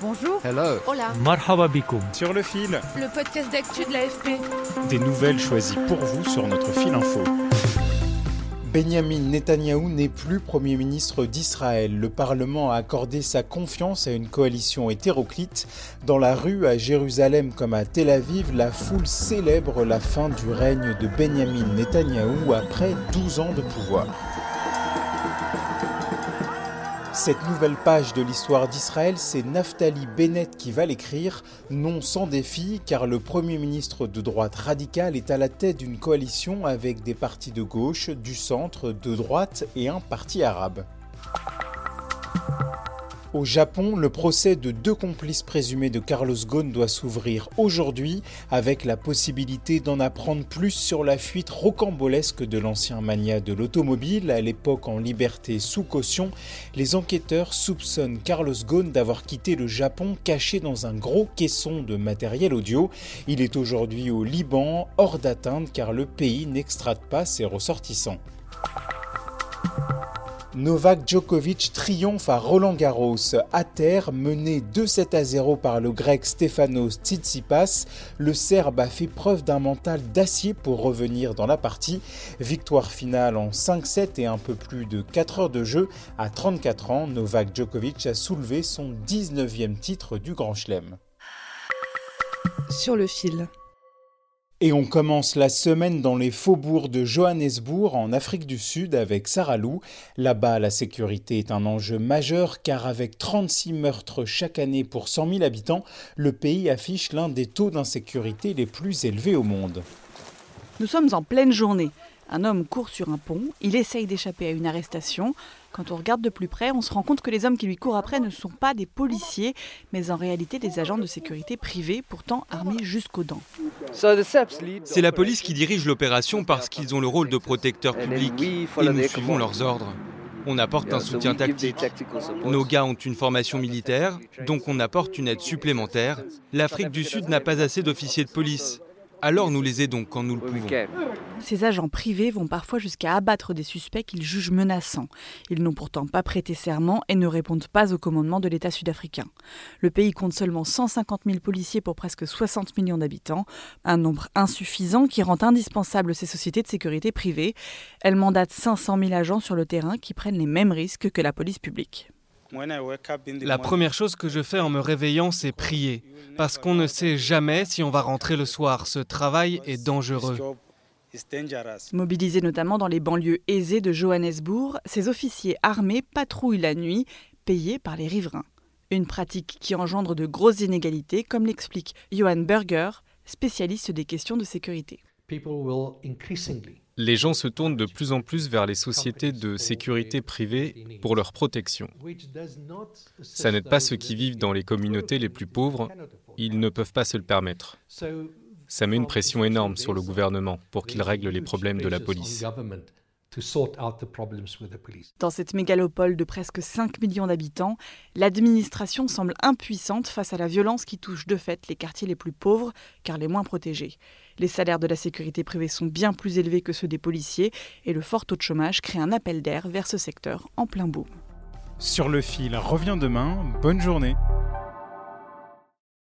Bonjour. Hello. Hola. Marhaba bikoum. Sur le fil, Le podcast d'actu de l'AFP. des nouvelles choisies pour vous sur notre fil info. Benjamin Netanyahou n'est plus Premier ministre d'Israël. Le Parlement a accordé sa confiance à une coalition hétéroclite. Dans la rue, à Jérusalem comme à Tel Aviv, la foule célèbre la fin du règne de Benjamin Netanyahou après 12 ans de pouvoir. Cette nouvelle page de l'histoire d'Israël, c'est Naftali Bennett qui va l'écrire, non sans défi, car le Premier ministre de droite radicale est à la tête d'une coalition avec des partis de gauche, du centre, de droite et un parti arabe. Au Japon, le procès de deux complices présumés de Carlos Ghosn doit s'ouvrir aujourd'hui avec la possibilité d'en apprendre plus sur la fuite rocambolesque de l'ancien mania de l'automobile, à l'époque en liberté sous caution. Les enquêteurs soupçonnent Carlos Ghosn d'avoir quitté le Japon caché dans un gros caisson de matériel audio. Il est aujourd'hui au Liban, hors d'atteinte car le pays n'extrate pas ses ressortissants. Novak Djokovic triomphe à Roland Garros. À terre, mené 2-7 à 0 par le grec Stefanos Tsitsipas, le Serbe a fait preuve d'un mental d'acier pour revenir dans la partie. Victoire finale en 5-7 et un peu plus de 4 heures de jeu. À 34 ans, Novak Djokovic a soulevé son 19e titre du Grand Chelem. Sur le fil. Et on commence la semaine dans les faubourgs de Johannesburg, en Afrique du Sud, avec Sarah Lou. Là-bas, la sécurité est un enjeu majeur car avec 36 meurtres chaque année pour 100 000 habitants, le pays affiche l'un des taux d'insécurité les plus élevés au monde. Nous sommes en pleine journée. Un homme court sur un pont, il essaye d'échapper à une arrestation. Quand on regarde de plus près, on se rend compte que les hommes qui lui courent après ne sont pas des policiers, mais en réalité des agents de sécurité privés, pourtant armés jusqu'aux dents. C'est la police qui dirige l'opération parce qu'ils ont le rôle de protecteur public et nous suivons leurs ordres. On apporte un soutien tactique. Nos gars ont une formation militaire, donc on apporte une aide supplémentaire. L'Afrique du Sud n'a pas assez d'officiers de police. Alors nous les aidons quand nous le pouvons. Ces agents privés vont parfois jusqu'à abattre des suspects qu'ils jugent menaçants. Ils n'ont pourtant pas prêté serment et ne répondent pas au commandement de l'État sud-africain. Le pays compte seulement 150 000 policiers pour presque 60 millions d'habitants, un nombre insuffisant qui rend indispensable ces sociétés de sécurité privées. Elles mandatent 500 000 agents sur le terrain qui prennent les mêmes risques que la police publique. La première chose que je fais en me réveillant, c'est prier. Parce qu'on ne sait jamais si on va rentrer le soir. Ce travail est dangereux. Mobilisés notamment dans les banlieues aisées de Johannesburg, ces officiers armés patrouillent la nuit, payés par les riverains. Une pratique qui engendre de grosses inégalités, comme l'explique Johan Berger, spécialiste des questions de sécurité. Les gens se tournent de plus en plus vers les sociétés de sécurité privée pour leur protection. Ça n'aide pas ceux qui vivent dans les communautés les plus pauvres, ils ne peuvent pas se le permettre. Ça met une pression énorme sur le gouvernement pour qu'il règle les problèmes de la police. Dans cette mégalopole de presque 5 millions d'habitants, l'administration semble impuissante face à la violence qui touche de fait les quartiers les plus pauvres, car les moins protégés. Les salaires de la sécurité privée sont bien plus élevés que ceux des policiers, et le fort taux de chômage crée un appel d'air vers ce secteur en plein boom. Sur le fil revient demain. Bonne journée.